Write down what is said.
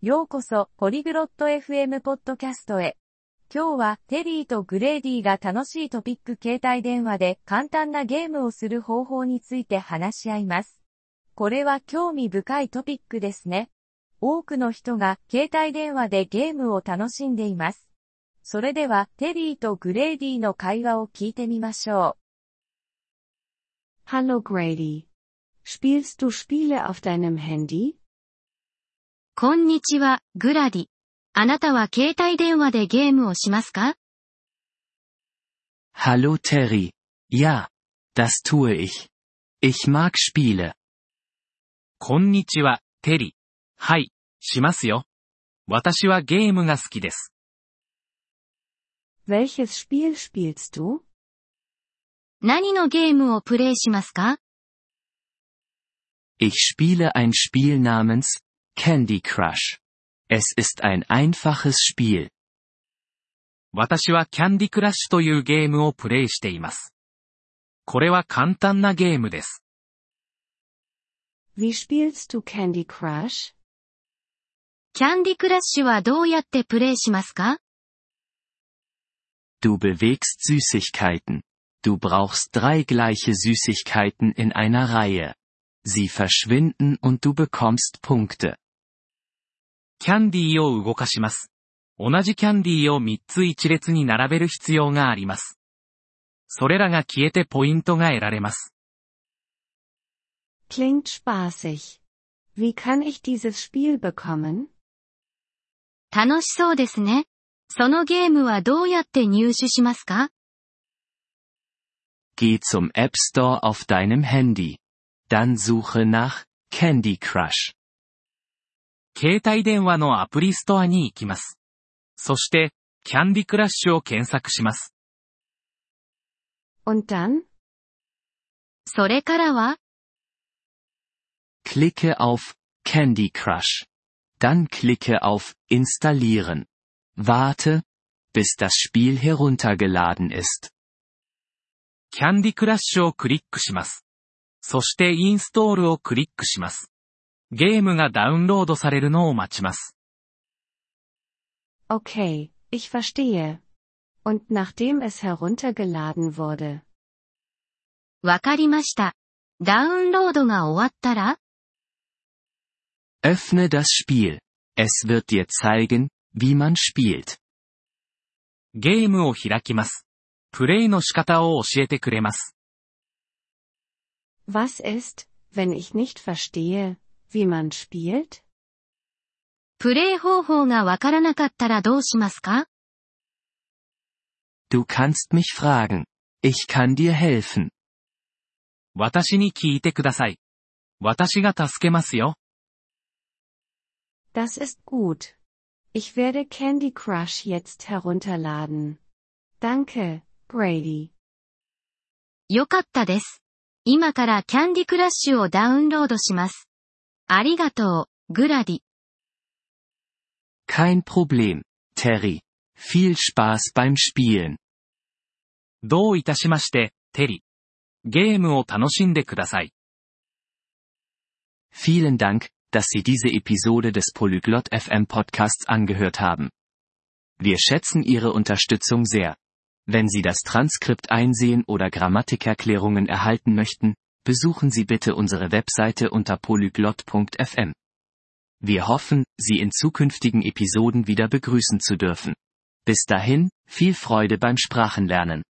ようこそ、ポリグロット FM ポッドキャストへ。今日は、テリーとグレーディが楽しいトピック携帯電話で簡単なゲームをする方法について話し合います。これは興味深いトピックですね。多くの人が携帯電話でゲームを楽しんでいます。それでは、テリーとグレーディの会話を聞いてみましょう。Hallo Grady. Spielst du Spiele auf deinem Handy? こんにちは、グラディ。あなたは携帯電話でゲームをしますか Hallo Terry. Ja, das tue ich. Ich mag Spiele. こんにちは、テリー。はい、しますよ。私はゲームが好きです。Welches Spiel spielst du? 何のゲームをプレイしますか Ich spiele ein Spiel namens Candy Crush. Es ist ein einfaches Spiel. 私はキャンディクラッシュというゲームをプレイしています。これは簡単なゲームです。Wie spielst du Candy Crush? キャンディクラッシュはどうやってプレイしますか Du bewegst Süßigkeiten. Du brauchst drei gleiche Süßigkeiten in einer Reihe. Sie verschwinden und du bekommst Punkte. キャンディーを動かします。同じキャンディーを3つ一列に並べる必要があります。それらが消えてポイントが得られます。Klingt spaßig. Wie kann ich dieses Spiel bekommen? 楽しそうですね。そのゲームはどうやって入手しますか Geh zum App Store auf deinem Handy. Dann suche nach Candy Crush. 携帯電話のアプリストアに行きます。そして、キャンディクラッシュを検索します。Und dann? それからは Klicke auf Candy Crush. Dann klicke auf Installieren. Warte, bis das Spiel heruntergeladen ist. キャンディクラッシュをクリックします。そしてインストールをクリックします。ゲームがダウンロードされるのを待ちます。Okay, ich verstehe. Und nachdem es heruntergeladen wurde. わかりました。ダウンロードが終わったら Öffne das Spiel. Es wird dir zeigen, wie man spielt. ゲームを開きます。プレイの仕方を教えてくれます。Was ist, wenn ich nicht verstehe, wie man spielt? プレイ方法がわからなかったらどうしますか Du kannst mich fragen. Ich kann dir helfen. 私に聞いてください。私が助けますよ。Das ist gut. Ich werde Candy Crush jetzt herunterladen. Danke, Brady. よかったです。今からキャンディクラッシュをダウンロードします。 ありがとう、グラディ。Kein Problem, Terry. Viel Spaß beim Spielen. どういたしまして、テリ。ゲームを楽しんでください。Vielen Dank, dass Sie diese Episode des Polyglot FM Podcasts angehört haben. Wir schätzen Ihre Unterstützung sehr. Wenn Sie das Transkript einsehen oder Grammatikerklärungen erhalten möchten, besuchen Sie bitte unsere Webseite unter polyglot.fm. Wir hoffen, Sie in zukünftigen Episoden wieder begrüßen zu dürfen. Bis dahin, viel Freude beim Sprachenlernen.